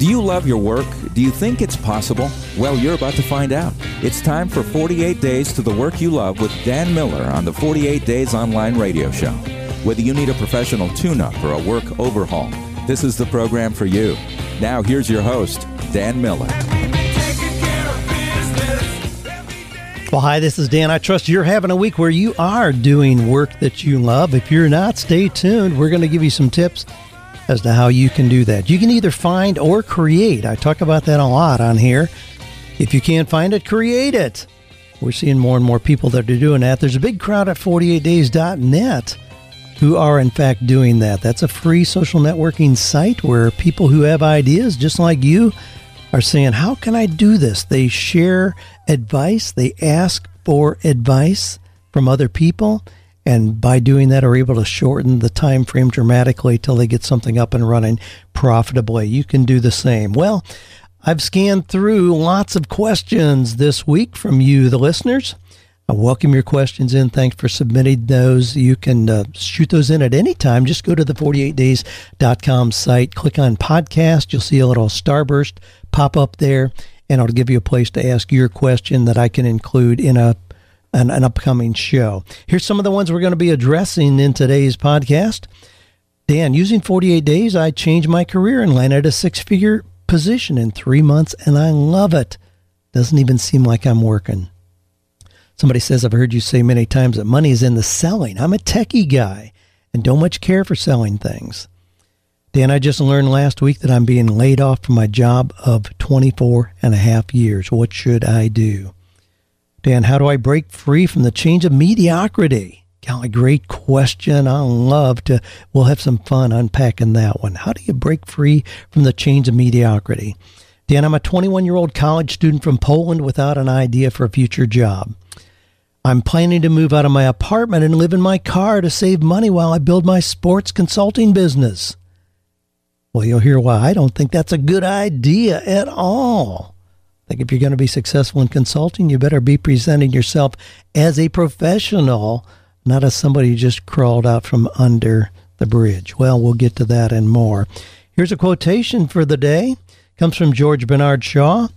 Do you love your work? Do you think it's possible? Well, you're about to find out. It's time for 48 Days to the Work You Love with Dan Miller on the 48 Days Online Radio Show. Whether you need a professional tune up or a work overhaul, this is the program for you. Now, here's your host, Dan Miller. Well, hi, this is Dan. I trust you're having a week where you are doing work that you love. If you're not, stay tuned. We're going to give you some tips as to how you can do that. You can either find or create. I talk about that a lot on here. If you can't find it, create it. We're seeing more and more people that are doing that. There's a big crowd at 48days.net who are, in fact, doing that. That's a free social networking site where people who have ideas, just like you, are saying, How can I do this? They share advice, they ask for advice from other people and by doing that are able to shorten the time frame dramatically till they get something up and running profitably. You can do the same. Well, I've scanned through lots of questions this week from you, the listeners. I welcome your questions in. Thanks for submitting those. You can uh, shoot those in at any time. Just go to the 48days.com site, click on podcast. You'll see a little starburst pop up there, and it'll give you a place to ask your question that I can include in a an, an upcoming show. Here's some of the ones we're going to be addressing in today's podcast. Dan, using 48 days, I changed my career and landed a six figure position in three months, and I love it. Doesn't even seem like I'm working. Somebody says, I've heard you say many times that money is in the selling. I'm a techie guy and don't much care for selling things. Dan, I just learned last week that I'm being laid off from my job of 24 and a half years. What should I do? Dan, how do I break free from the chains of mediocrity? Golly, great question. I love to. We'll have some fun unpacking that one. How do you break free from the chains of mediocrity? Dan, I'm a 21 year old college student from Poland without an idea for a future job. I'm planning to move out of my apartment and live in my car to save money while I build my sports consulting business. Well, you'll hear why I don't think that's a good idea at all think if you're going to be successful in consulting, you better be presenting yourself as a professional, not as somebody who just crawled out from under the bridge. Well, we'll get to that and more. Here's a quotation for the day. It comes from George Bernard Shaw.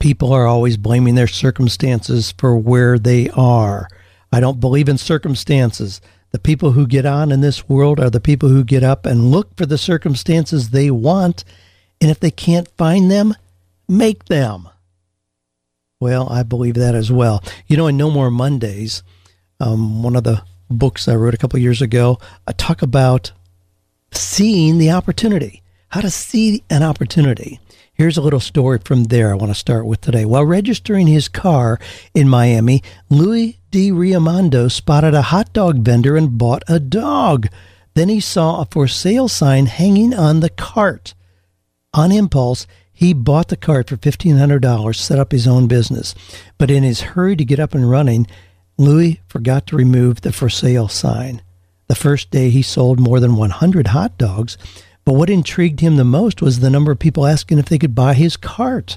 People are always blaming their circumstances for where they are. I don't believe in circumstances. The people who get on in this world are the people who get up and look for the circumstances they want. And if they can't find them, make them. Well, I believe that as well. You know, in No More Mondays, um, one of the books I wrote a couple years ago, I talk about seeing the opportunity, how to see an opportunity. Here's a little story from there I want to start with today. While registering his car in Miami, Louis D. Riamondo spotted a hot dog vendor and bought a dog. Then he saw a for sale sign hanging on the cart. On impulse, he bought the cart for $1,500, set up his own business. But in his hurry to get up and running, Louis forgot to remove the for sale sign. The first day he sold more than 100 hot dogs, but what intrigued him the most was the number of people asking if they could buy his cart.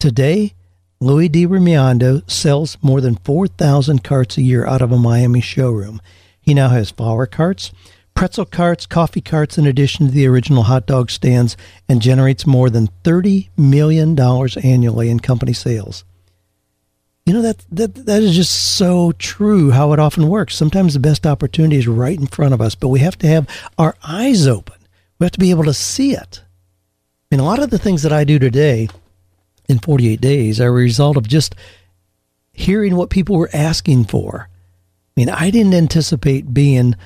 Today, Louis D. Riamondo sells more than 4,000 carts a year out of a Miami showroom. He now has flower carts, pretzel carts, coffee carts, in addition to the original hot dog stands, and generates more than $30 million annually in company sales. You know, that, that, that is just so true how it often works. Sometimes the best opportunity is right in front of us, but we have to have our eyes open. We have to be able to see it. I mean, a lot of the things that I do today in 48 days are a result of just hearing what people were asking for. I mean, I didn't anticipate being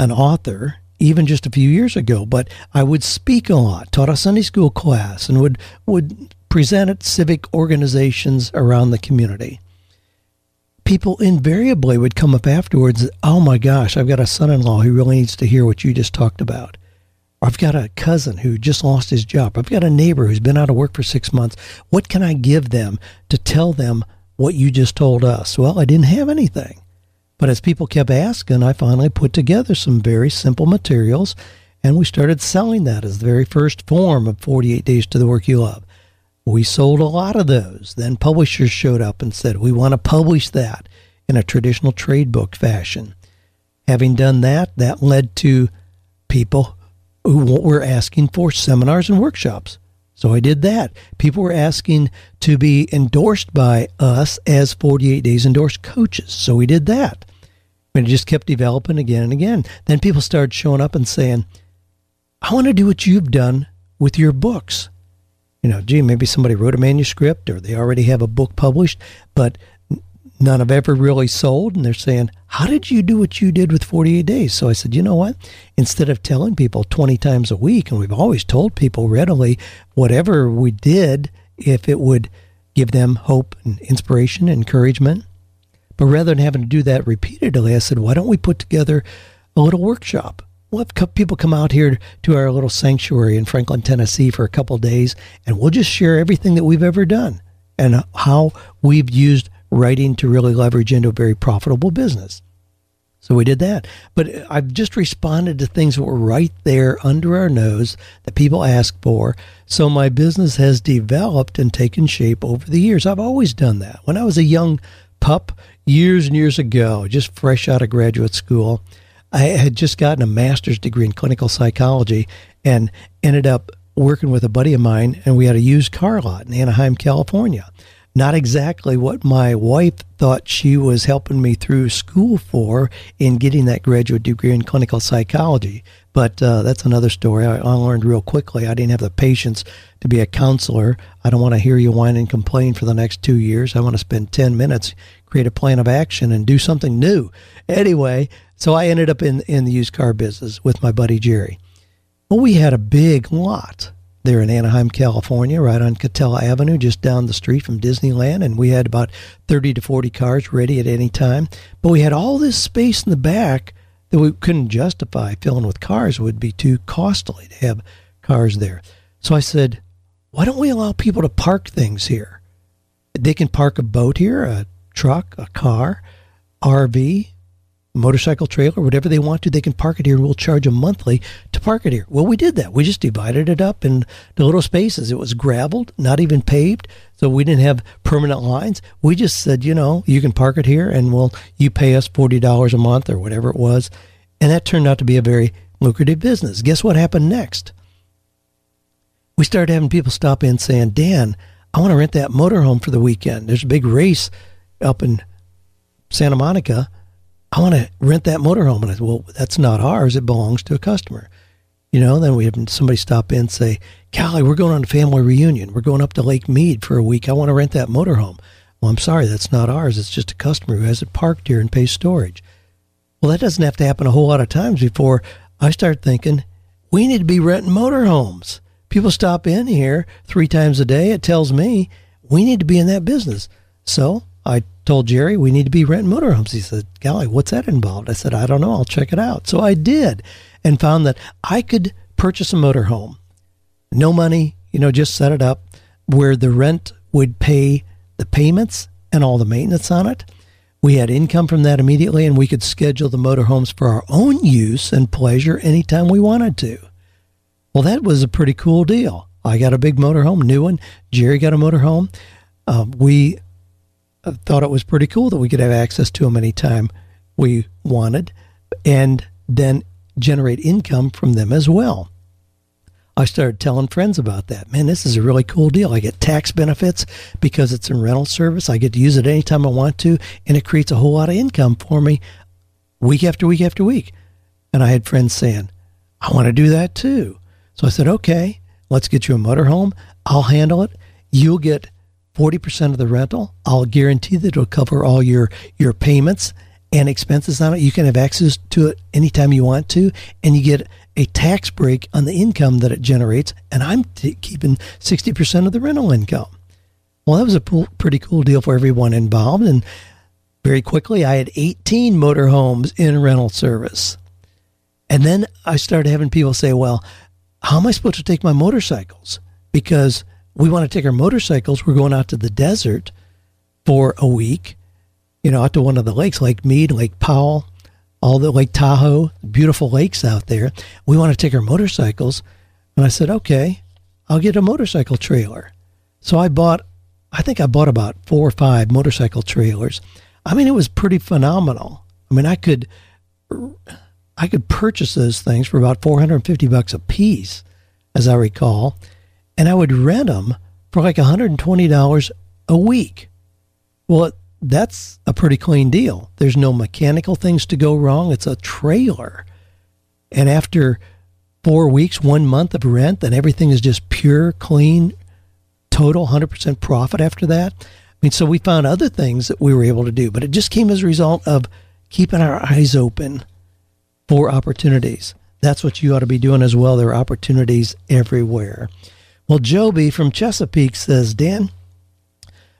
an author even just a few years ago, but I would speak a lot, taught a Sunday school class, and would would present at civic organizations around the community. People invariably would come up afterwards, oh my gosh, I've got a son in law who really needs to hear what you just talked about. I've got a cousin who just lost his job. I've got a neighbor who's been out of work for six months. What can I give them to tell them what you just told us? Well, I didn't have anything. But as people kept asking, I finally put together some very simple materials and we started selling that as the very first form of 48 Days to the Work You Love. We sold a lot of those. Then publishers showed up and said, We want to publish that in a traditional trade book fashion. Having done that, that led to people who were asking for seminars and workshops. So I did that. People were asking to be endorsed by us as 48 Days endorsed coaches. So we did that. And it just kept developing again and again. Then people started showing up and saying, I want to do what you've done with your books. You know, gee, maybe somebody wrote a manuscript or they already have a book published, but none have ever really sold. And they're saying, How did you do what you did with 48 days? So I said, You know what? Instead of telling people 20 times a week, and we've always told people readily, whatever we did, if it would give them hope and inspiration, encouragement. But rather than having to do that repeatedly, I said, Why don't we put together a little workshop? We'll have people come out here to our little sanctuary in Franklin, Tennessee for a couple days, and we'll just share everything that we've ever done and how we've used writing to really leverage into a very profitable business. So we did that. But I've just responded to things that were right there under our nose that people ask for. So my business has developed and taken shape over the years. I've always done that. When I was a young pup years and years ago, just fresh out of graduate school, I had just gotten a master's degree in clinical psychology and ended up working with a buddy of mine, and we had a used car lot in Anaheim, California not exactly what my wife thought she was helping me through school for in getting that graduate degree in clinical psychology. But uh, that's another story. I, I, learned real quickly. I didn't have the patience to be a counselor. I don't want to hear you whine and complain for the next two years. I want to spend 10 minutes, create a plan of action, and do something new. Anyway, so I ended up in, in the used car business with my buddy Jerry. Well, we had a big lot there in Anaheim, California, right on Katella Avenue, just down the street from Disneyland. And we had about 30 to 40 cars ready at any time. But we had all this space in the back that we couldn't justify filling with cars. It would be too costly to have cars there. So I said, why don't we allow people to park things here? They can park a boat here, a truck, a car, RV, motorcycle trailer, whatever they want to, they can park it here and we'll charge them monthly to park it here. Well, we did that. We just divided it up in little spaces. It was graveled, not even paved. So we didn't have permanent lines. We just said, you know, you can park it here and we'll, you pay us $40 a month or whatever it was. And that turned out to be a very lucrative business. Guess what happened next? We started having people stop in saying, Dan, I want to rent that motorhome for the weekend. There's a big race up in Santa Monica I want to rent that motorhome. And I said, well, that's not ours. It belongs to a customer. You know, then we have somebody stop in and say, Callie, we're going on a family reunion. We're going up to Lake Mead for a week. I want to rent that motorhome. Well, I'm sorry, that's not ours. It's just a customer who has it parked here and pays storage. Well, that doesn't have to happen a whole lot of times before I start thinking, we need to be renting motorhomes. People stop in here three times a day. It tells me we need to be in that business. So I told Jerry we need to be renting motorhomes. He said, Golly, what's that involved? I said, I don't know. I'll check it out. So I did and found that I could purchase a motorhome. No money, you know, just set it up where the rent would pay the payments and all the maintenance on it. We had income from that immediately, and we could schedule the motorhomes for our own use and pleasure anytime we wanted to. Well, that was a pretty cool deal. I got a big motorhome, new one. Jerry got a motorhome. Uh, we Uh, thought it was pretty cool that we could have access to them anytime we wanted and then generate income from them as well. I started telling friends about that. Man, this is a really cool deal. I get tax benefits because it's a rental service. I get to use it anytime I want to, and it creates a whole lot of income for me week after week after week. And I had friends saying, I want to do that too. So I said, okay, let's get you a motorhome. I'll handle it. You'll get 40% of the rental. I'll guarantee that it'll cover all your, your payments and expenses on it. You can have access to it anytime you want to, and you get a tax break on the income that it generates. And I'm t- keeping 60% of the rental income. Well, that was a pretty cool deal for everyone involved. And very quickly, I had 18 motorhomes in rental service. And then I started having people say, well, how am I supposed to take my motorcycles? Because we want to take our motorcycles. We're going out to the desert for a week, you know, out to one of the lakes, Lake Mead, Lake Powell, all the Lake Tahoe, beautiful lakes out there. We want to take our motorcycles. And I said, okay, I'll get a motorcycle trailer. So I bought, I think I bought about four or five motorcycle trailers. I mean, it was pretty phenomenal. I mean, I could, I could purchase those things for about 450 bucks a piece, as I recall, and I would rent them for like $120 a week. Well, that's a pretty clean deal. There's no mechanical things to go wrong. It's a trailer. And after four weeks, one month of rent, then everything is just pure, clean, total 100% profit after that. I mean, so we found other things that we were able to do, but it just came as a result of keeping our eyes open for opportunities. That's what you ought to be doing as well. There are opportunities everywhere. Well, Joby from Chesapeake says, Dan,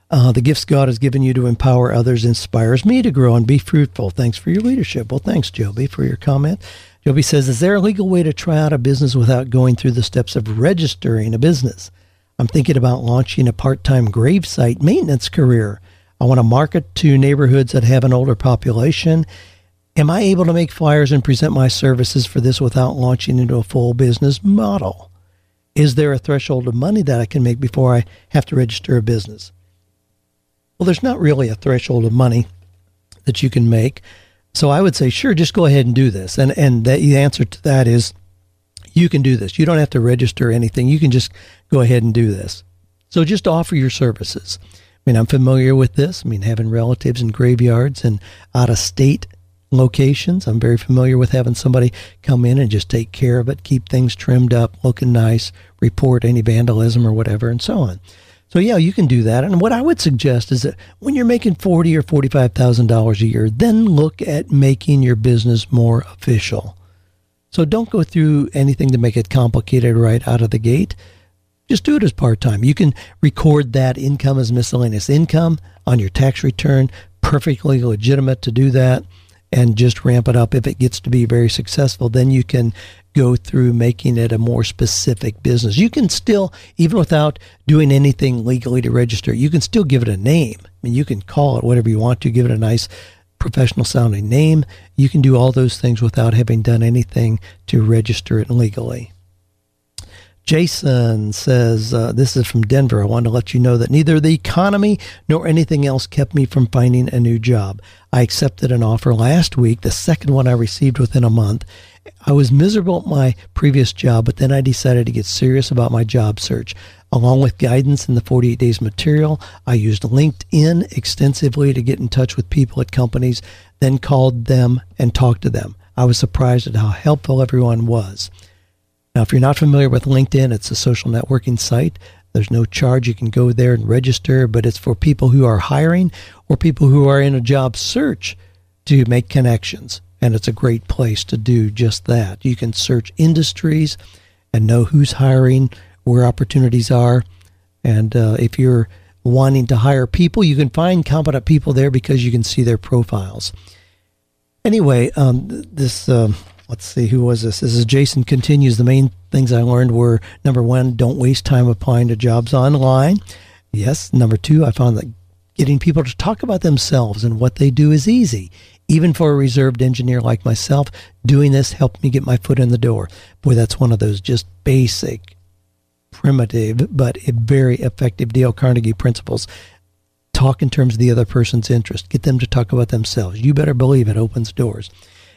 uh, the gifts God has given you to empower others inspires me to grow and be fruitful. Thanks for your leadership. Well, thanks, Joby, for your comment. Joby says, Is there a legal way to try out a business without going through the steps of registering a business? I'm thinking about launching a part time gravesite maintenance career. I want to market to neighborhoods that have an older population. Am I able to make flyers and present my services for this without launching into a full business model? Is there a threshold of money that I can make before I have to register a business? Well, there's not really a threshold of money that you can make. So I would say, sure, just go ahead and do this. And and the answer to that is you can do this. You don't have to register anything. You can just go ahead and do this. So just offer your services. I mean, I'm familiar with this. I mean, having relatives in graveyards and out of state locations. I'm very familiar with having somebody come in and just take care of it, keep things trimmed up, looking nice, report any vandalism or whatever, and so on. So yeah, you can do that. And what I would suggest is that when you're making forty or forty-five thousand dollars a year, then look at making your business more official. So don't go through anything to make it complicated right out of the gate. Just do it as part time. You can record that income as miscellaneous income on your tax return. Perfectly legitimate to do that and just ramp it up. If it gets to be very successful, then you can go through making it a more specific business. You can still, even without doing anything legally to register, you can still give it a name. I mean, you can call it whatever you want to, give it a nice professional sounding name. You can do all those things without having done anything to register it legally. Jason says, uh, This is from Denver. I want to let you know that neither the economy nor anything else kept me from finding a new job. I accepted an offer last week, the second one I received within a month. I was miserable at my previous job, but then I decided to get serious about my job search. Along with guidance in the 48 days material, I used LinkedIn extensively to get in touch with people at companies, then called them and talked to them. I was surprised at how helpful everyone was. Now, if you're not familiar with LinkedIn, it's a social networking site. There's no charge. You can go there and register, but it's for people who are hiring or people who are in a job search to make connections. And it's a great place to do just that. You can search industries and know who's hiring, where opportunities are. And uh, if you're wanting to hire people, you can find competent people there because you can see their profiles. Anyway, um, this, uh, let's see, who was this? This is Jason continues. The main things I learned were number one, don't waste time applying to jobs online. Yes. Number two, I found that getting people to talk about themselves and what they do is easy. Even for a reserved engineer like myself, doing this helped me get my foot in the door. Boy, that's one of those just basic primitive but very effective Dale Carnegie principles. Talk in terms of the other person's interest. Get them to talk about themselves. You better believe it opens doors.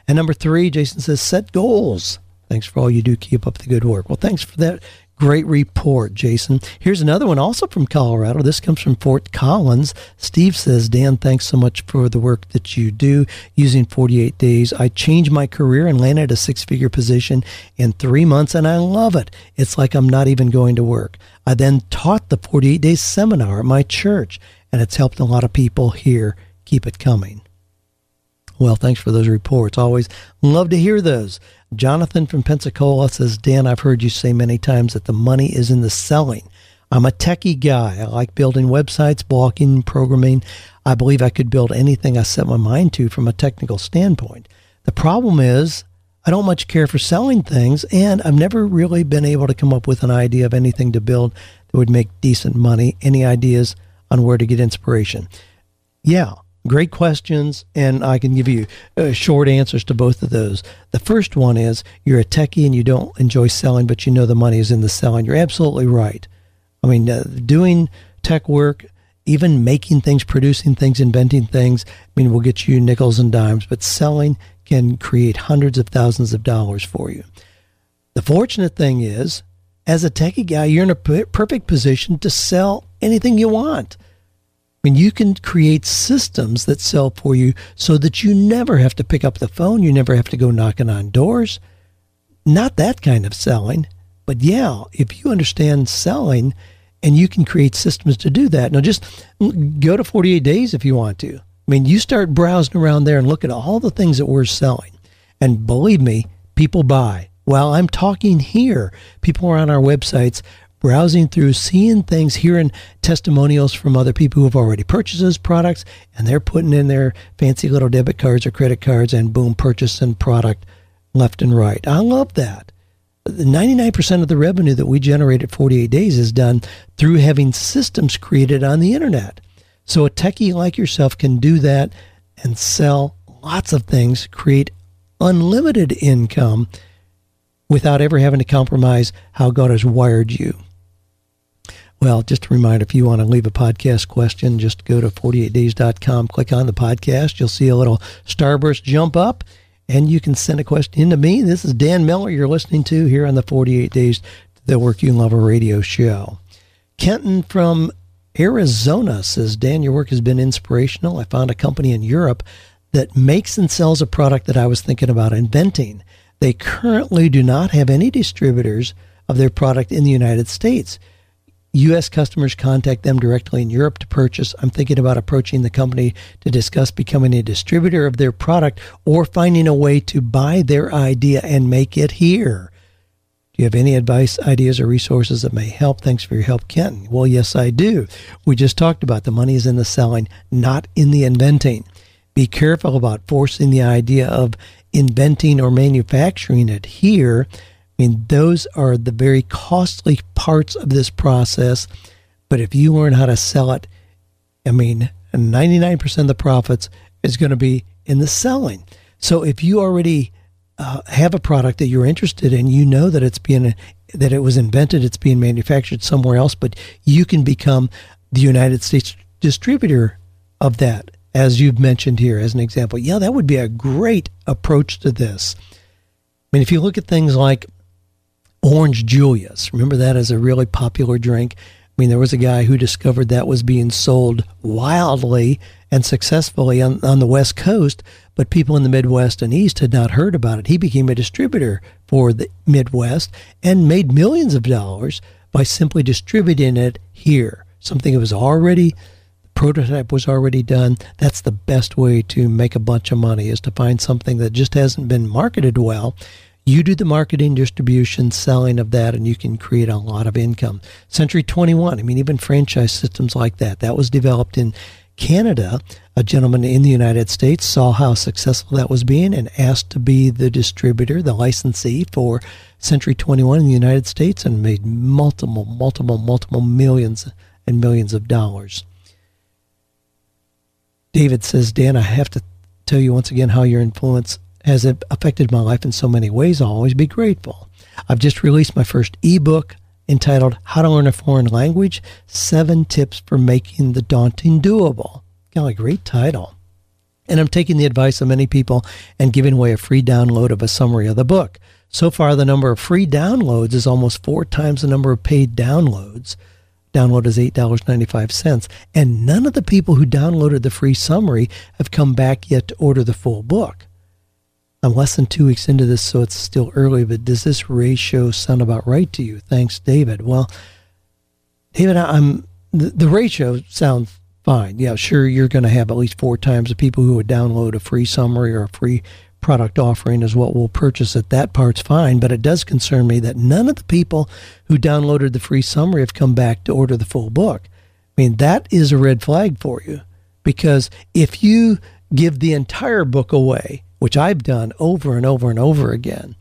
And number three, Jason says, set goals. Thanks for all you do. Keep up the good work. Well, thanks for that Great report, Jason. Here's another one also from Colorado. This comes from Fort Collins. Steve says, Dan, thanks so much for the work that you do using 48 days. I changed my career and landed a six figure position in three months, and I love it. It's like I'm not even going to work. I then taught the 48 days seminar at my church, and it's helped a lot of people here. Keep it coming. Well, thanks for those reports. Always love to hear those. Jonathan from Pensacola says, Dan, I've heard you say many times that the money is in the selling. I'm a techie guy. I like building websites, blogging, programming. I believe I could build anything I set my mind to from a technical standpoint. The problem is, I don't much care for selling things, and I've never really been able to come up with an idea of anything to build that would make decent money. Any ideas on where to get inspiration? Yeah, Great questions, and I can give you uh, short answers to both of those. The first one is you're a techie and you don't enjoy selling, but you know the money is in the selling. You're absolutely right. I mean, uh, doing tech work, even making things, producing things, inventing things, I mean, will get you nickels and dimes, but selling can create hundreds of thousands of dollars for you. The fortunate thing is, as a techie guy, you're in a perfect position to sell anything you want. Mean, you can create systems that sell for you so that you never have to pick up the phone, you never have to go knocking on doors. Not that kind of selling, but yeah, if you understand selling and you can create systems to do that. Now, just go to 48 days if you want to. I mean, you start browsing around there and look at all the things that we're selling. And believe me, people buy. While I'm talking here, people are on our websites browsing through, seeing things, hearing testimonials from other people who have already purchased those products, and they're putting in their fancy little debit cards or credit cards and boom, purchasing product left and right. I love that. 99% of the revenue that we generate at 48 days is done through having systems created on the internet. So a techie like yourself can do that and sell lots of things, create unlimited income without ever having to compromise how God has wired you. Well, just a reminder if you want to leave a podcast question, just go to 48days.com, click on the podcast. You'll see a little starburst jump up, and you can send a question in to me. This is Dan Miller you're listening to here on the 48 Days the Work You Love a radio show. Kenton from Arizona says, Dan, your work has been inspirational. I found a company in Europe that makes and sells a product that I was thinking about inventing. They currently do not have any distributors of their product in the United States. U.S. customers contact them directly in Europe to purchase. I'm thinking about approaching the company to discuss becoming a distributor of their product or finding a way to buy their idea and make it here. Do you have any advice, ideas, or resources that may help? Thanks for your help, Kenton. Well, yes, I do. We just talked about the money is in the selling, not in the inventing. Be careful about forcing the idea of inventing or manufacturing it here. I mean, those are the very costly parts of this process. But if you learn how to sell it, I mean, 99% of the profits is going to be in the selling. So if you already uh, have a product that you're interested in, you know that it's being that it was invented, it's being manufactured somewhere else, but you can become the United States distributor of that, as you've mentioned here as an example. Yeah, that would be a great approach to this. I mean, if you look at things like Orange Julius, remember that as a really popular drink? I mean, there was a guy who discovered that was being sold wildly and successfully on, on the West Coast, but people in the Midwest and East had not heard about it. He became a distributor for the Midwest and made millions of dollars by simply distributing it here. Something that was already the prototype was already done. That's the best way to make a bunch of money is to find something that just hasn't been marketed well you do the marketing, distribution, selling of that, and you can create a lot of income. Century 21, I mean, even franchise systems like that, that was developed in Canada. A gentleman in the United States saw how successful that was being and asked to be the distributor, the licensee for Century 21 in the United States and made multiple, multiple, multiple millions and millions of dollars. David says, Dan, I have to tell you once again how your influence has affected my life in so many ways, I'll always be grateful. I've just released my first ebook entitled How to Learn a Foreign Language Seven Tips for Making the Daunting Doable. Got a great title. And I'm taking the advice of many people and giving away a free download of a summary of the book. So far, the number of free downloads is almost four times the number of paid downloads. Download is $8.95. And none of the people who downloaded the free summary have come back yet to order the full book. I'm less than two weeks into this, so it's still early, but does this ratio sound about right to you? Thanks, David. Well, David, I'm the, the ratio sounds fine. Yeah, sure, you're going to have at least four times the people who would download a free summary or a free product offering is what will purchase it. That part's fine, but it does concern me that none of the people who downloaded the free summary have come back to order the full book. I mean, that is a red flag for you because if you give the entire book away which I've done over and over and over again.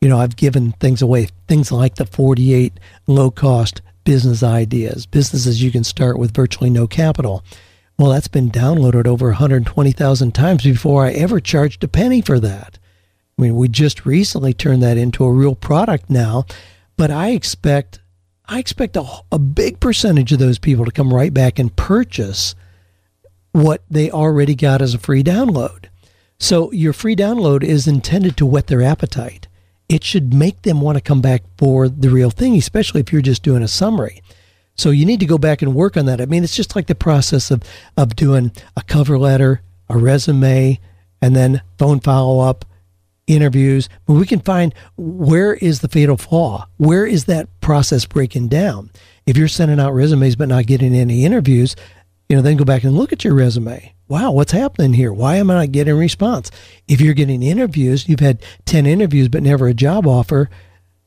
You know, I've given things away, things like the 48 low cost business ideas, businesses you can start with virtually no capital. Well, that's been downloaded over 120,000 times before I ever charged a penny for that. I mean, we just recently turned that into a real product now, but I expect I expect a, a big percentage of those people to come right back and purchase what they already got as a free download. So your free download is intended to whet their appetite. It should make them want to come back for the real thing, especially if you're just doing a summary. So you need to go back and work on that. I mean, it's just like the process of, of doing a cover letter, a resume, and then phone follow up, interviews. But we can find where is the fatal flaw? Where is that process breaking down? If you're sending out resumes but not getting any interviews, you know, then go back and look at your resume. Wow, what's happening here? Why am I not getting a response? If you're getting interviews, you've had 10 interviews but never a job offer.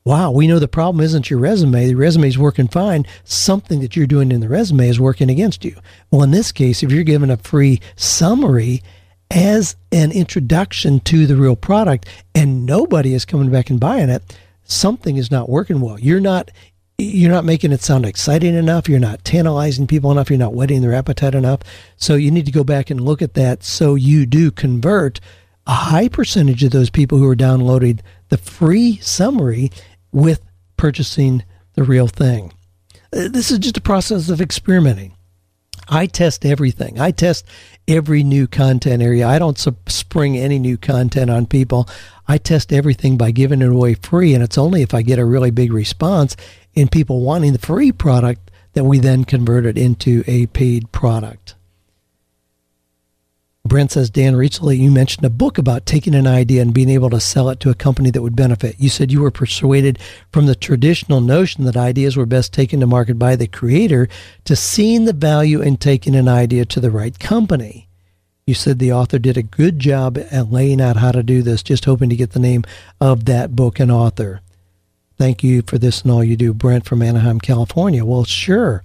Wow, we know the problem isn't your resume. The resume is working fine. Something that you're doing in the resume is working against you. Well, in this case, if you're given a free summary as an introduction to the real product and nobody is coming back and buying it, something is not working well. You're not you're not making it sound exciting enough. You're not tantalizing people enough. You're not whetting their appetite enough. So you need to go back and look at that so you do convert a high percentage of those people who are downloading the free summary with purchasing the real thing. Uh, this is just a process of experimenting. I test everything. I test every new content area. I don't spring any new content on people. I test everything by giving it away free, and it's only if I get a really big response in people wanting the free product that we then converted into a paid product. Brent says, Dan, recently you mentioned a book about taking an idea and being able to sell it to a company that would benefit. You said you were persuaded from the traditional notion that ideas were best taken to market by the creator to seeing the value in taking an idea to the right company. You said the author did a good job at laying out how to do this, just hoping to get the name of that book and author. Thank you for this and all you do, Brent from Anaheim, California. Well, sure.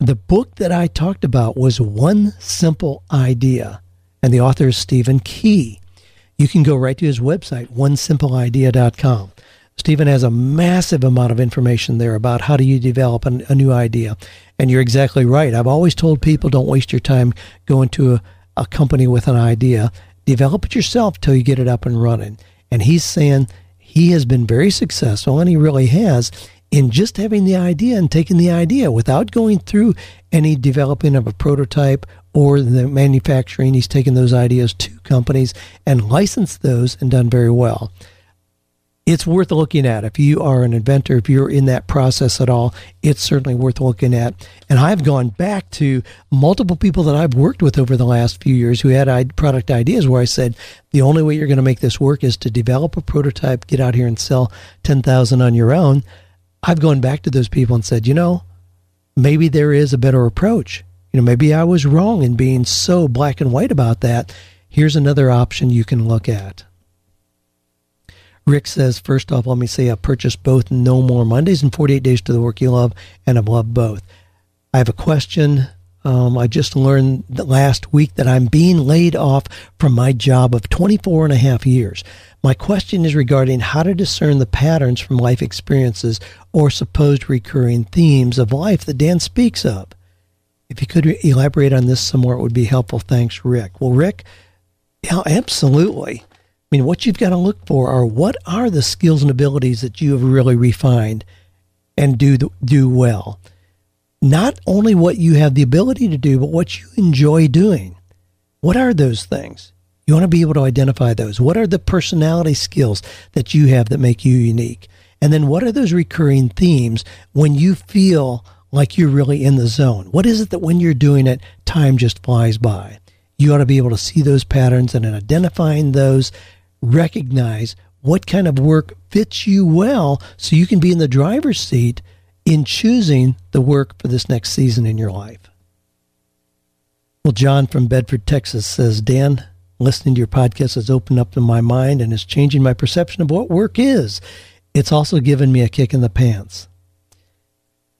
The book that I talked about was One Simple Idea, and the author is Stephen Key. You can go right to his website, onesimpleidea.com. Stephen has a massive amount of information there about how do you develop a, a, new idea. And you're exactly right. I've always told people don't waste your time going to a, a company with an idea. Develop it yourself till you get it up and running. And he's saying he has been very successful, and he really has, in just having the idea and taking the idea without going through any developing of a prototype or the manufacturing. He's taken those ideas to companies and licensed those and done very well it's worth looking at. If you are an inventor, if you're in that process at all, it's certainly worth looking at. And I've gone back to multiple people that I've worked with over the last few years who had product ideas where I said, the only way you're going to make this work is to develop a prototype, get out here and sell 10,000 on your own. I've gone back to those people and said, you know, maybe there is a better approach. You know, maybe I was wrong in being so black and white about that. Here's another option you can look at. Rick says, first off, let me say I purchased both No More Mondays and 48 Days to the Work You Love, and I've loved both. I have a question. Um, I just learned last week that I'm being laid off from my job of 24 and a half years. My question is regarding how to discern the patterns from life experiences or supposed recurring themes of life that Dan speaks of. If you could elaborate on this some more, it would be helpful. Thanks, Rick. Well, Rick, yeah, absolutely. I mean, what you've got to look for are what are the skills and abilities that you have really refined and do do well. Not only what you have the ability to do, but what you enjoy doing. What are those things? You want to be able to identify those. What are the personality skills that you have that make you unique? And then what are those recurring themes when you feel like you're really in the zone? What is it that when you're doing it, time just flies by? You ought to be able to see those patterns and in identifying those, recognize what kind of work fits you well so you can be in the driver's seat in choosing the work for this next season in your life. Well, John from Bedford, Texas says, Dan, listening to your podcast has opened up in my mind and is changing my perception of what work is. It's also given me a kick in the pants.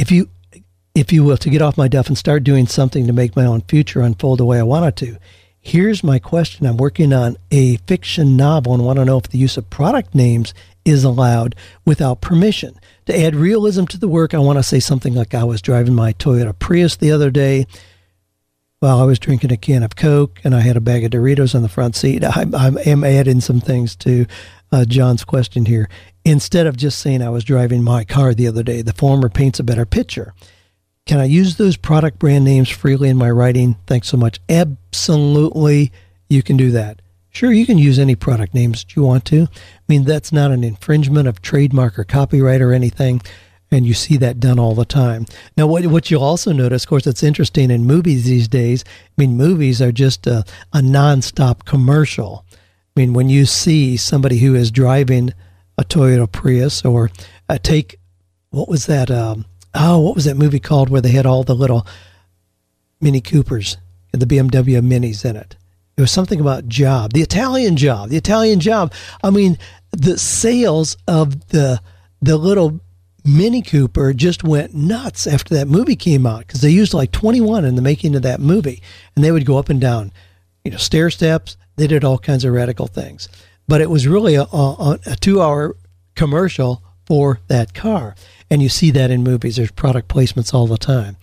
If you if you will, to get off my duff and start doing something to make my own future unfold the way I want it to. Here's my question. I'm working on a fiction novel and want to know if the use of product names is allowed without permission. To add realism to the work, I want to say something like I was driving my Toyota Prius the other day while I was drinking a can of Coke and I had a bag of Doritos on the front seat. I, I am adding some things to uh, John's question here. Instead of just saying I was driving my car the other day, the former paints a better picture. Can I use those product brand names freely in my writing? Thanks so much. Absolutely, you can do that. Sure, you can use any product names you want to. I mean, that's not an infringement of trademark or copyright or anything. And you see that done all the time. Now, what, what you'll also notice, of course, it's interesting in movies these days. I mean, movies are just a, a nonstop commercial. I mean, when you see somebody who is driving a Toyota Prius or uh, take, what was that? Um, oh, what was that movie called where they had all the little Mini Coopers and the BMW Minis in it? It was something about job, the Italian job, the Italian job. I mean, the sales of the the little Mini Cooper just went nuts after that movie came out because they used like 21 in the making of that movie, and they would go up and down, you know, stair steps. They did all kinds of radical things, but it was really a, a, a two-hour commercial for that car, and you see that in movies. There's product placements all the time.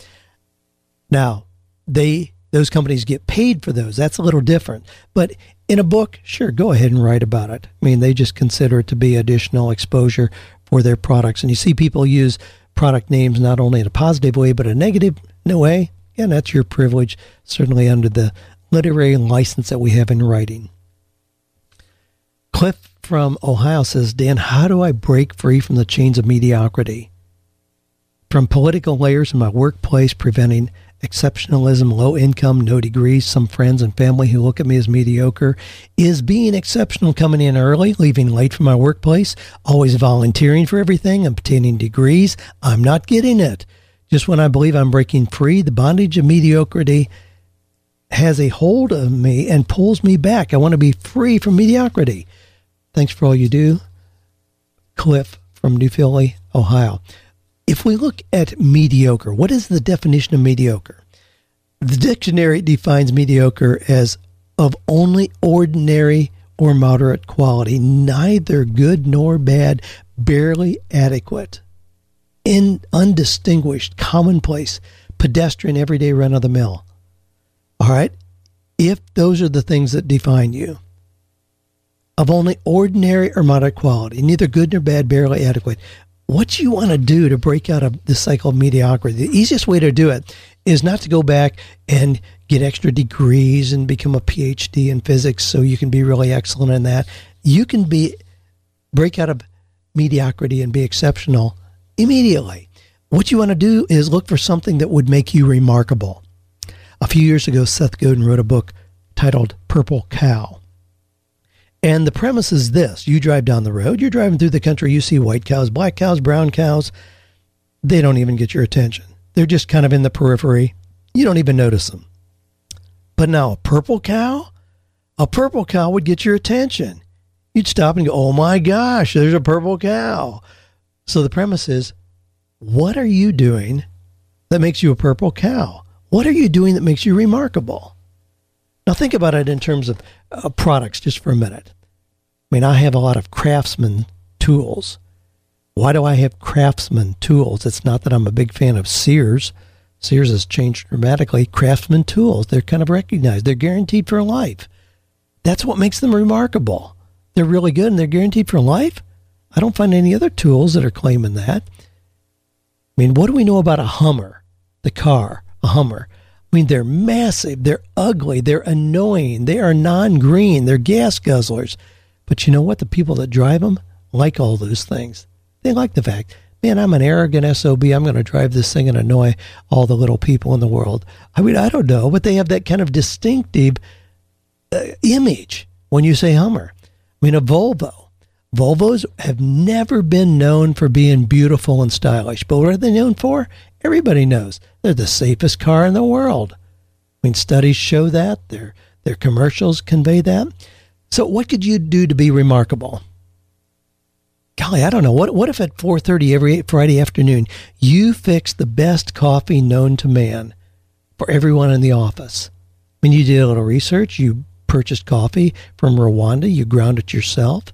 Now, they those companies get paid for those. That's a little different. But in a book, sure, go ahead and write about it. I mean, they just consider it to be additional exposure for their products. And you see people use product names not only in a positive way, but a negative way. And that's your privilege, certainly under the literary license that we have in writing. Cliff from Ohio says, Dan, how do I break free from the chains of mediocrity? From political layers in my workplace preventing exceptionalism, low income, no degrees, some friends and family who look at me as mediocre. Is being exceptional coming in early, leaving late from my workplace, always volunteering for everything, obtaining degrees? I'm not getting it. Just when I believe I'm breaking free, the bondage of mediocrity has a hold of me and pulls me back. I want to be free from mediocrity. Thanks for all you do. Cliff from New Philly, Ohio. If we look at mediocre, what is the definition of mediocre? The dictionary defines mediocre as of only ordinary or moderate quality, neither good nor bad, barely adequate, in undistinguished, commonplace, pedestrian, everyday run of the mill. All right? If those are the things that define you, of only ordinary or moderate quality, neither good nor bad, barely adequate what you want to do to break out of the cycle of mediocrity, the easiest way to do it is not to go back and get extra degrees and become a PhD in physics so you can be really excellent in that. You can be break out of mediocrity and be exceptional immediately. What you want to do is look for something that would make you remarkable. A few years ago, Seth Godin wrote a book titled Purple Cow. And the premise is this you drive down the road, you're driving through the country, you see white cows, black cows, brown cows. They don't even get your attention. They're just kind of in the periphery. You don't even notice them. But now a purple cow, a purple cow would get your attention. You'd stop and go, oh my gosh, there's a purple cow. So the premise is what are you doing that makes you a purple cow? What are you doing that makes you remarkable? Now, think about it in terms of uh, products just for a minute. I mean, I have a lot of craftsman tools. Why do I have craftsman tools? It's not that I'm a big fan of Sears. Sears has changed dramatically. Craftsman tools, they're kind of recognized. They're guaranteed for life. That's what makes them remarkable. They're really good and they're guaranteed for life. I don't find any other tools that are claiming that. I mean, what do we know about a Hummer, the car, a Hummer? I mean, they're massive, they're ugly, they're annoying, they are non green, they're gas guzzlers. But you know what? The people that drive them like all those things. They like the fact, man, I'm an arrogant SOB. I'm going to drive this thing and annoy all the little people in the world. I mean, I don't know, but they have that kind of distinctive uh, image when you say Hummer. I mean, a Volvo. Volvos have never been known for being beautiful and stylish, but what are they known for? Everybody knows they're the safest car in the world. I mean, studies show that. Their their commercials convey that. So, what could you do to be remarkable? Golly, I don't know. What what if at four thirty every Friday afternoon you fix the best coffee known to man for everyone in the office? I mean, you did a little research. You purchased coffee from Rwanda. You ground it yourself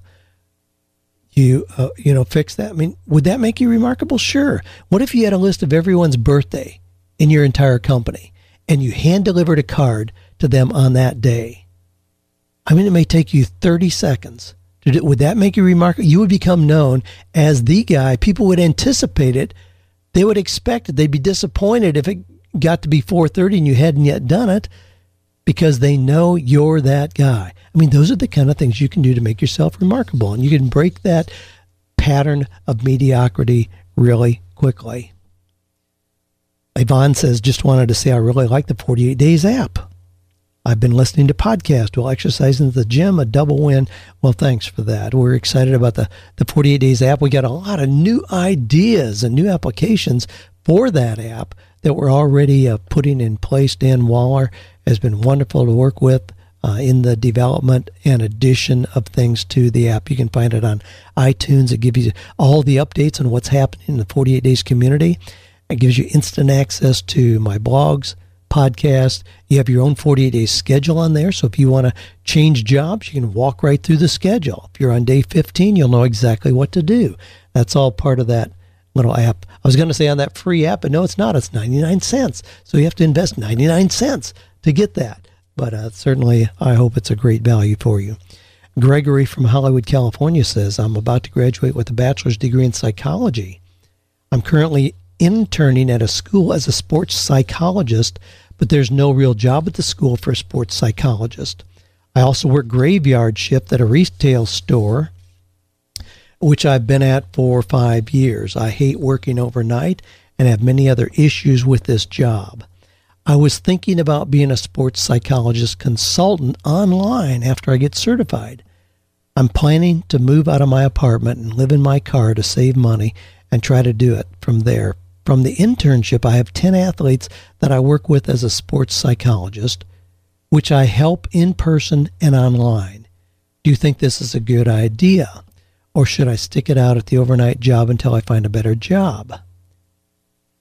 you uh, you know fix that? I mean would that make you remarkable? Sure. What if you had a list of everyone's birthday in your entire company and you hand delivered a card to them on that day? I mean it may take you 30 seconds would that make you remarkable you would become known as the guy. People would anticipate it. They would expect it. They'd be disappointed if it got to be 4.30 and you hadn't yet done it because they know you're that guy. I mean, those are the kind of things you can do to make yourself remarkable, and you can break that pattern of mediocrity really quickly. Yvonne says, just wanted to say I really like the 48 Days app. I've been listening to podcasts while exercising at the gym, a double win. Well, thanks for that. We're excited about the, the 48 Days app. We got a lot of new ideas and new applications for that app that we're already uh, putting in place. Dan Waller has been wonderful to work with uh, in the development and addition of things to the app. You can find it on iTunes. It gives you all the updates on what's happening in the 48 Days community. It gives you instant access to my blogs, podcast. You have your own 48 day schedule on there. So if you want to change jobs, you can walk right through the schedule. If you're on day 15, you'll know exactly what to do. That's all part of that little app. I was going to say on that free app, but no, it's not. It's 99 cents. So you have to invest 99 cents to get that. But uh, certainly, I hope it's a great value for you. Gregory from Hollywood, California says, I'm about to graduate with a bachelor's degree in psychology. I'm currently interning at a school as a sports psychologist, but there's no real job at the school for a sports psychologist. I also work graveyard shift at a retail store which I've been at for five years. I hate working overnight and have many other issues with this job. I was thinking about being a sports psychologist consultant online after I get certified. I'm planning to move out of my apartment and live in my car to save money and try to do it from there. From the internship, I have 10 athletes that I work with as a sports psychologist, which I help in person and online. Do you think this is a good idea? Or should I stick it out at the overnight job until I find a better job?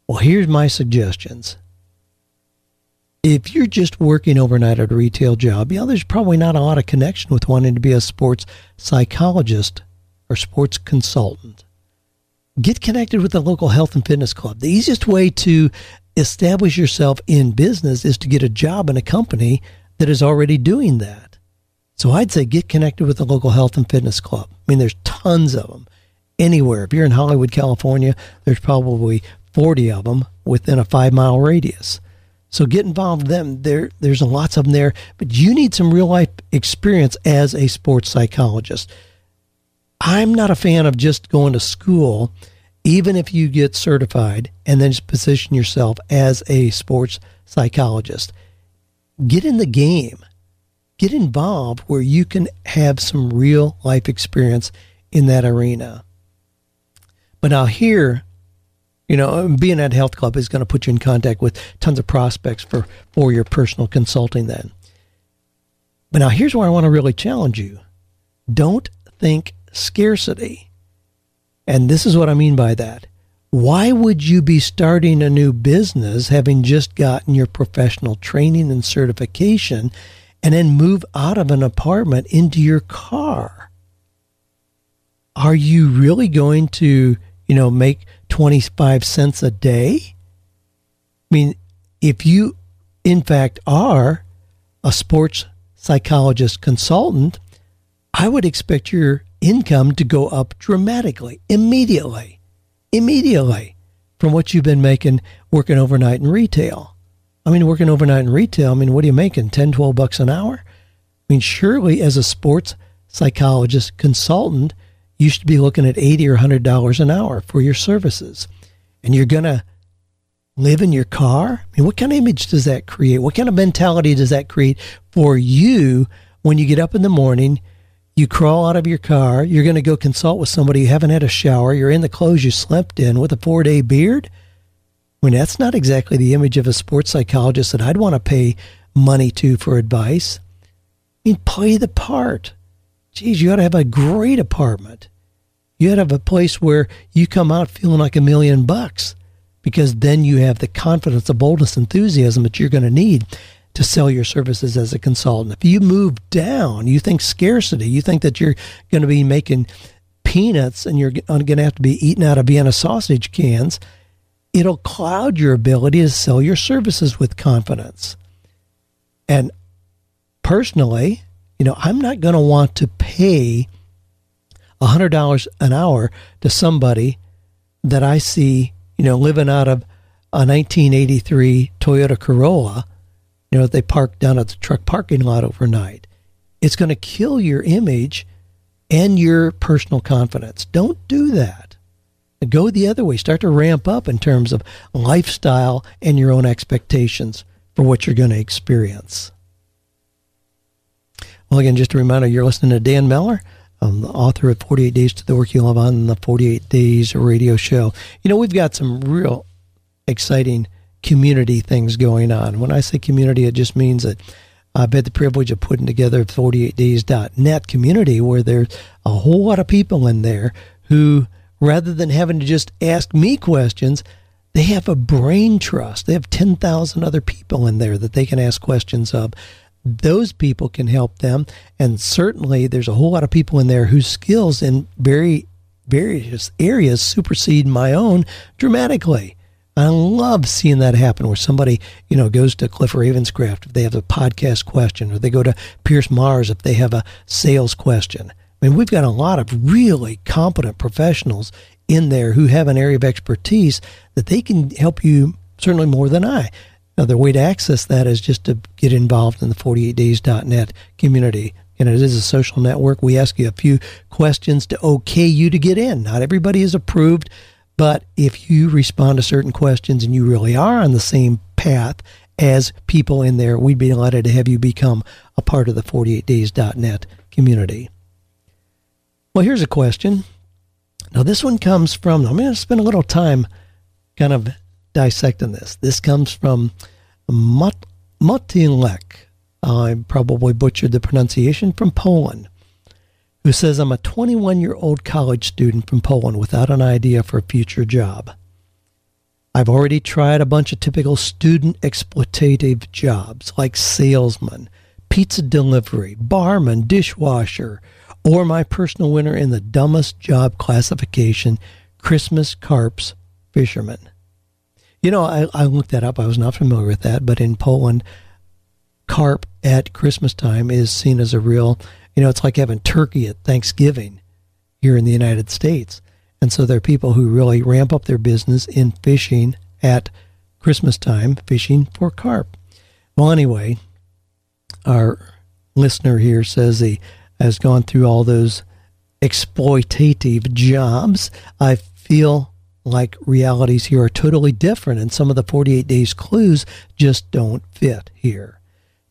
Well, here's my suggestions. If you're just working overnight at a retail job, you know, there's probably not a lot of connection with wanting to be a sports psychologist or sports consultant. Get connected with the local health and fitness club. The easiest way to establish yourself in business is to get a job in a company that is already doing that. So I'd say get connected with the local health and fitness club. I mean, there's tons of them anywhere. If you're in Hollywood, California, there's probably 40 of them within a five mile radius. So get involved with them. There, there's lots of them there, but you need some real life experience as a sports psychologist. I'm not a fan of just going to school, even if you get certified, and then just position yourself as a sports psychologist. Get in the game get involved where you can have some real life experience in that arena. But now here, you know, being at Health Club is going to put you in contact with tons of prospects for, for your personal consulting then. But now here's where I want to really challenge you. Don't think scarcity. And this is what I mean by that. Why would you be starting a new business having just gotten your professional training and certification and then move out of an apartment into your car. Are you really going to, you know, make 25 cents a day? I mean, if you, in fact, are a sports psychologist consultant, I would expect your income to go up dramatically, immediately, immediately from what you've been making working overnight in retail. I mean, working overnight in retail, I mean, what are you making? 10, 12 bucks an hour? I mean, surely as a sports psychologist consultant, you should be looking at 80 or $100 an hour for your services. And you're going to live in your car? I mean, what kind of image does that create? What kind of mentality does that create for you when you get up in the morning? You crawl out of your car, you're going to go consult with somebody you haven't had a shower, you're in the clothes you slept in with a four day beard. I mean, that's not exactly the image of a sports psychologist that I'd want to pay money to for advice. I mean, play the part. Geez, you ought to have a great apartment. You ought to have a place where you come out feeling like a million bucks because then you have the confidence, the boldness, enthusiasm that you're going to need to sell your services as a consultant. If you move down, you think scarcity, you think that you're going to be making peanuts and you're going to have to be eating out of Vienna sausage cans it'll cloud your ability to sell your services with confidence. And personally, you know, I'm not going to want to pay $100 an hour to somebody that I see, you know, living out of a 1983 Toyota Corolla, you know, they park down at the truck parking lot overnight. It's going to kill your image and your personal confidence. Don't do that. Go the other way. Start to ramp up in terms of lifestyle and your own expectations for what you're going to experience. Well, again, just a reminder you're listening to Dan Miller, um, the author of 48 Days to the Work You Love on the 48 Days radio show. You know, we've got some real exciting community things going on. When I say community, it just means that I've had the privilege of putting together 48days.net community where there's a whole lot of people in there who, rather than having to just ask me questions, they have a brain trust. They have 10,000 other people in there that they can ask questions of. Those people can help them. And certainly there's a whole lot of people in there whose skills in very various areas supersede my own dramatically. I love seeing that happen where somebody, you know, goes to Cliff Ravenscraft if they have a podcast question, or they go to Pierce Mars if they have a sales question. I mean, we've got a lot of really competent professionals in there who have an area of expertise that they can help you certainly more than I. The way to access that is just to get involved in the 48days.net community. And it is a social network. We ask you a few questions to okay you to get in. Not everybody is approved but if you respond to certain questions and you really are on the same path as people in there, we'd be delighted to have you become a part of the 48days.net community. Well, here's a question. Now, this one comes from, I'm going to spend a little time kind of dissecting this. This comes from Mot- Motilek. I probably butchered the pronunciation from Poland who says, I'm a 21 year old college student from Poland without an idea for a future job. I've already tried a bunch of typical student exploitative jobs like salesman, pizza delivery, barman, dishwasher, or my personal winner in the dumbest job classification, Christmas carps fisherman. You know, I, I looked that up. I was not familiar with that, but in Poland, carp at Christmas time is seen as a real you know, it's like having turkey at Thanksgiving here in the United States. And so there are people who really ramp up their business in fishing at Christmas time, fishing for carp. Well, anyway, our listener here says he has gone through all those exploitative jobs. I feel like realities here are totally different, and some of the 48 days clues just don't fit here.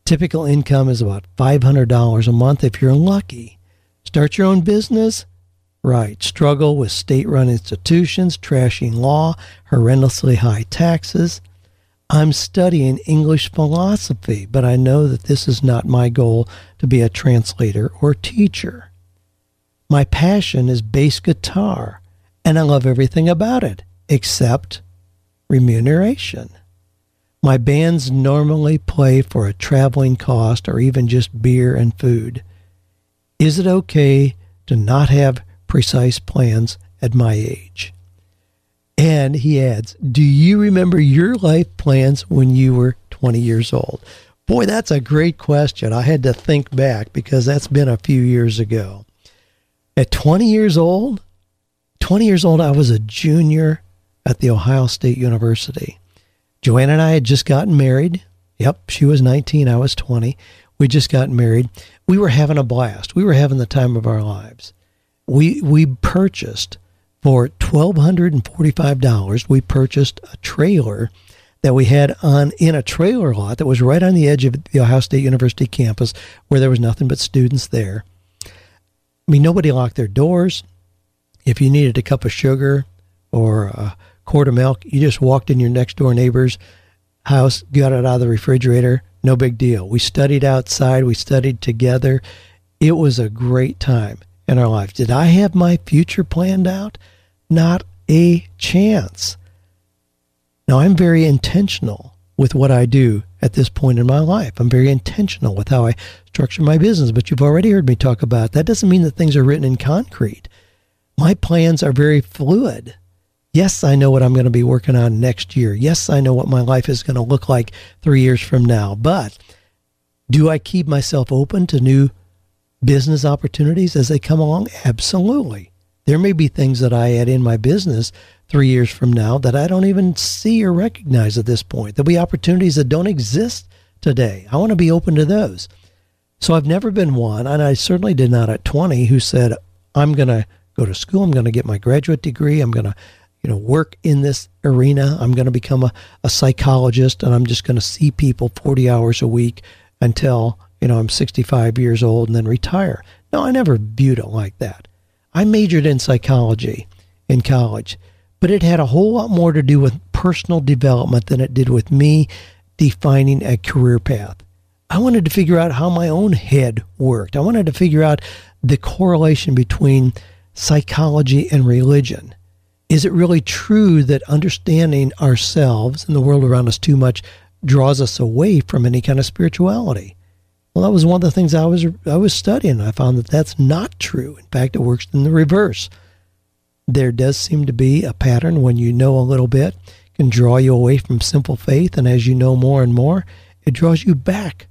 Typical income is about $500 a month if you're lucky. Start your own business? Right. Struggle with state run institutions, trashing law, horrendously high taxes. I'm studying English philosophy, but I know that this is not my goal to be a translator or teacher. My passion is bass guitar, and I love everything about it except remuneration. My bands normally play for a traveling cost or even just beer and food. Is it okay to not have precise plans at my age? And he adds, Do you remember your life plans when you were 20 years old? Boy, that's a great question. I had to think back because that's been a few years ago. At 20 years old, 20 years old, I was a junior at the Ohio State University. Joanne and I had just gotten married. Yep, she was 19, I was 20. We just got married. We were having a blast. We were having the time of our lives. We we purchased for $1245. We purchased a trailer that we had on in a trailer lot that was right on the edge of the Ohio State University campus where there was nothing but students there. I mean, nobody locked their doors. If you needed a cup of sugar or a quart of milk. You just walked in your next door neighbor's house, got it out of the refrigerator. No big deal. We studied outside. We studied together. It was a great time in our life. Did I have my future planned out? Not a chance. Now, I'm very intentional with what I do at this point in my life. I'm very intentional with how I structure my business, but you've already heard me talk about that doesn't mean that things are written in concrete. My plans are very fluid. Yes, I know what I'm going to be working on next year. Yes, I know what my life is going to look like three years from now. But do I keep myself open to new business opportunities as they come along? Absolutely. There may be things that I add in my business three years from now that I don't even see or recognize at this point. There'll be opportunities that don't exist today. I want to be open to those. So I've never been one, and I certainly did not at 20, who said, I'm going to go to school, I'm going to get my graduate degree, I'm going to you know, work in this arena. I'm going to become a, a psychologist and I'm just going to see people 40 hours a week until, you know, I'm 65 years old and then retire. No, I never viewed it like that. I majored in psychology in college, but it had a whole lot more to do with personal development than it did with me defining a career path. I wanted to figure out how my own head worked. I wanted to figure out the correlation between psychology and religion is it really true that understanding ourselves and the world around us too much draws us away from any kind of spirituality? Well, that was one of the things I was I was studying. I found that that's not true. In fact, it works in the reverse. There does seem to be a pattern when you know a little bit can draw you away from simple faith, and as you know more and more, it draws you back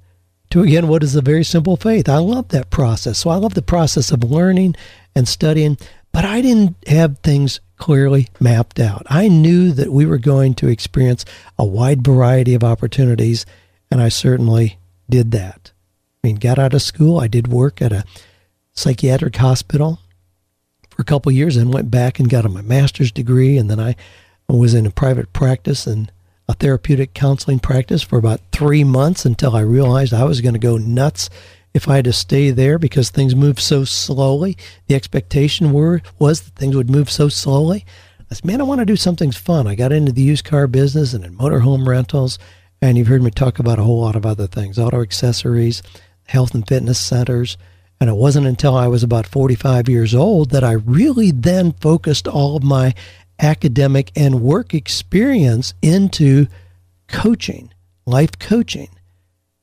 to again what is a very simple faith. I love that process. So I love the process of learning and studying, but I didn't have things clearly mapped out. I knew that we were going to experience a wide variety of opportunities, and I certainly did that. I mean, got out of school, I did work at a psychiatric hospital for a couple years and went back and got my master's degree, and then I was in a private practice and a therapeutic counseling practice for about three months until I realized I was going to go nuts if I had to stay there because things moved so slowly. The expectation were was that things would move so slowly. I said, man, I want to do something fun. I got into the used car business and in motorhome rentals, and you've heard me talk about a whole lot of other things, auto accessories, health and fitness centers. And it wasn't until I was about 45 years old that I really then focused all of my academic and work experience into coaching, life coaching.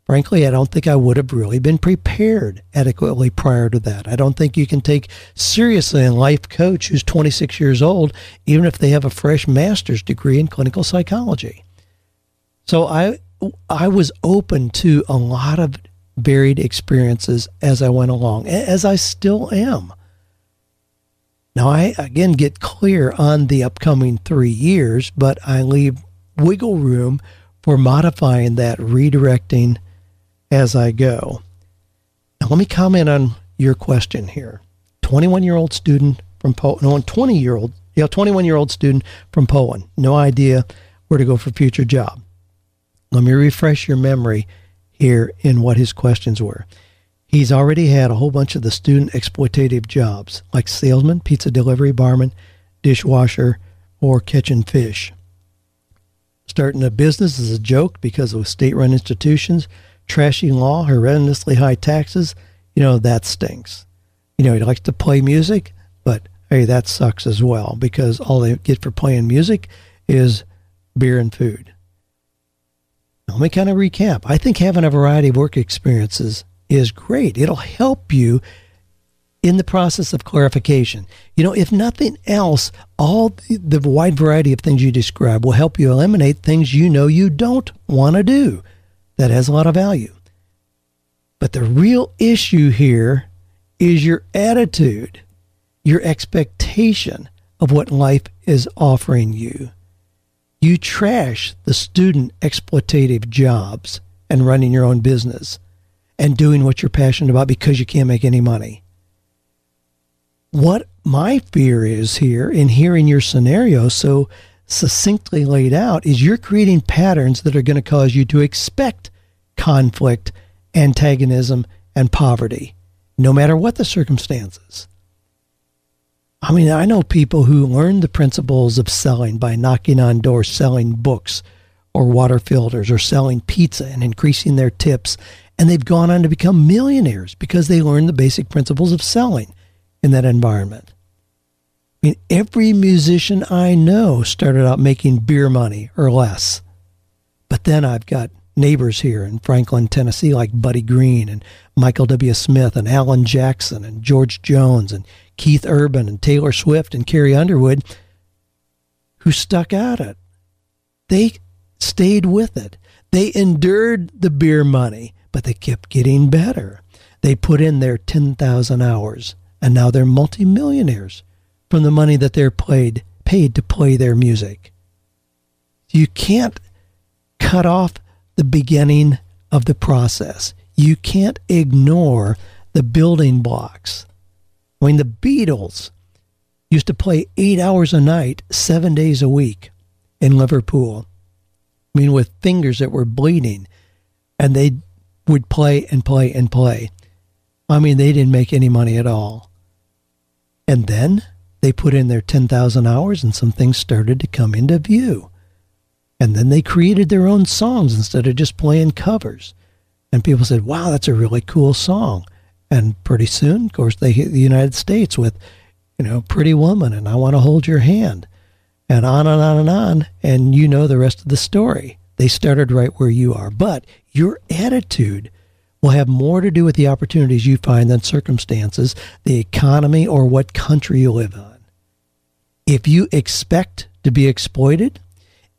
Frankly, I don't think I would have really been prepared adequately prior to that. I don't think you can take seriously a life coach who's 26 years old, even if they have a fresh master's degree in clinical psychology. So I I was open to a lot of varied experiences as I went along, as I still am. Now I again get clear on the upcoming three years, but I leave wiggle room for modifying that, redirecting as I go. Now, let me comment on your question here. 21 year old student from Poland, no, 20 year old, yeah, 21 year old student from Poland, no idea where to go for future job. Let me refresh your memory here in what his questions were. He's already had a whole bunch of the student exploitative jobs, like salesman, pizza delivery, barman, dishwasher, or catching fish. Starting a business is a joke because of state run institutions trashy law, horrendously high taxes, you know, that stinks. You know, he likes to play music, but hey, that sucks as well because all they get for playing music is beer and food. Let me kind of recap. I think having a variety of work experiences is great. It'll help you in the process of clarification. You know, if nothing else, all the wide variety of things you describe will help you eliminate things you know you don't want to do that has a lot of value. But the real issue here is your attitude, your expectation of what life is offering you. You trash the student exploitative jobs and running your own business and doing what you're passionate about because you can't make any money. What my fear is here in hearing your scenario so succinctly laid out is you're creating patterns that are going to cause you to expect conflict, antagonism, and poverty, no matter what the circumstances. I mean, I know people who learn the principles of selling by knocking on doors, selling books or water filters or selling pizza and increasing their tips. And they've gone on to become millionaires because they learned the basic principles of selling in that environment. I mean, every musician I know started out making beer money or less. But then I've got neighbors here in Franklin, Tennessee, like Buddy Greene and Michael W. Smith and Alan Jackson and George Jones and Keith Urban and Taylor Swift and Carrie Underwood, who stuck at it. They stayed with it. They endured the beer money, but they kept getting better. They put in their 10,000 hours, and now they're multimillionaires from the money that they're paid paid to play their music. You can't cut off the beginning of the process. You can't ignore the building blocks. I mean, the Beatles used to play eight hours a night, seven days a week in Liverpool. I mean, with fingers that were bleeding, and they would play and play and play. I mean, they didn't make any money at all. And then they put in their 10,000 hours and some things started to come into view. And then they created their own songs instead of just playing covers. And people said, wow, that's a really cool song. And pretty soon, of course, they hit the United States with, you know, Pretty Woman and I Want to Hold Your Hand and on and on and on. And you know the rest of the story. They started right where you are. But your attitude will have more to do with the opportunities you find than circumstances, the economy, or what country you live on. If you expect to be exploited,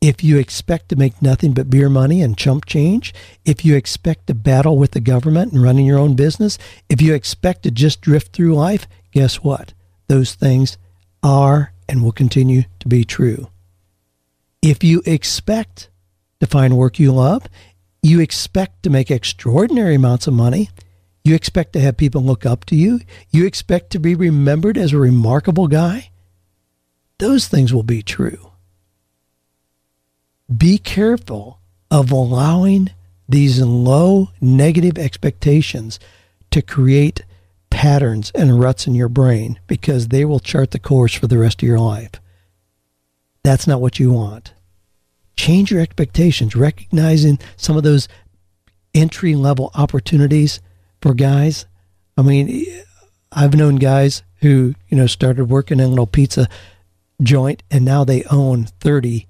if you expect to make nothing but beer money and chump change, if you expect to battle with the government and running your own business, if you expect to just drift through life, guess what? Those things are and will continue to be true. If you expect to find work you love, you expect to make extraordinary amounts of money. You expect to have people look up to you. You expect to be remembered as a remarkable guy. Those things will be true. Be careful of allowing these low negative expectations to create patterns and ruts in your brain because they will chart the course for the rest of your life. That's not what you want change your expectations, recognizing some of those entry level opportunities for guys. I mean, I've known guys who, you know, started working in a little pizza joint and now they own 30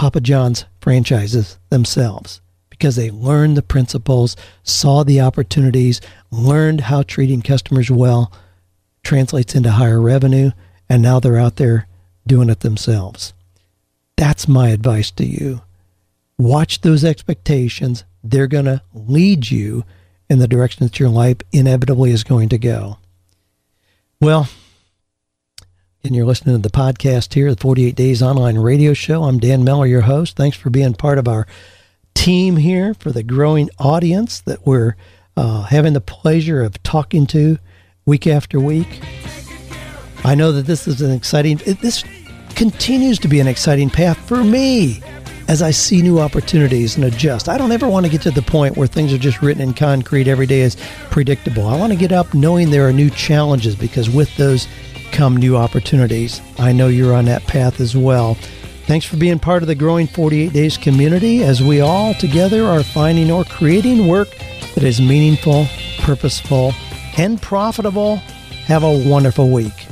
Papa John's franchises themselves because they learned the principles, saw the opportunities, learned how treating customers well translates into higher revenue, and now they're out there doing it themselves. That's my advice to you. Watch those expectations. They're going to lead you in the direction that your life inevitably is going to go. Well, and you're listening to the podcast here, the 48 Days Online Radio Show. I'm Dan Miller, your host. Thanks for being part of our team here for the growing audience that we're uh, having the pleasure of talking to week after week. I know that this is an exciting. This continues to be an exciting path for me as I see new opportunities and adjust. I don't ever want to get to the point where things are just written in concrete every day is predictable. I want to get up knowing there are new challenges because with those come new opportunities. I know you're on that path as well. Thanks for being part of the growing 48 Days community as we all together are finding or creating work that is meaningful, purposeful, and profitable. Have a wonderful week.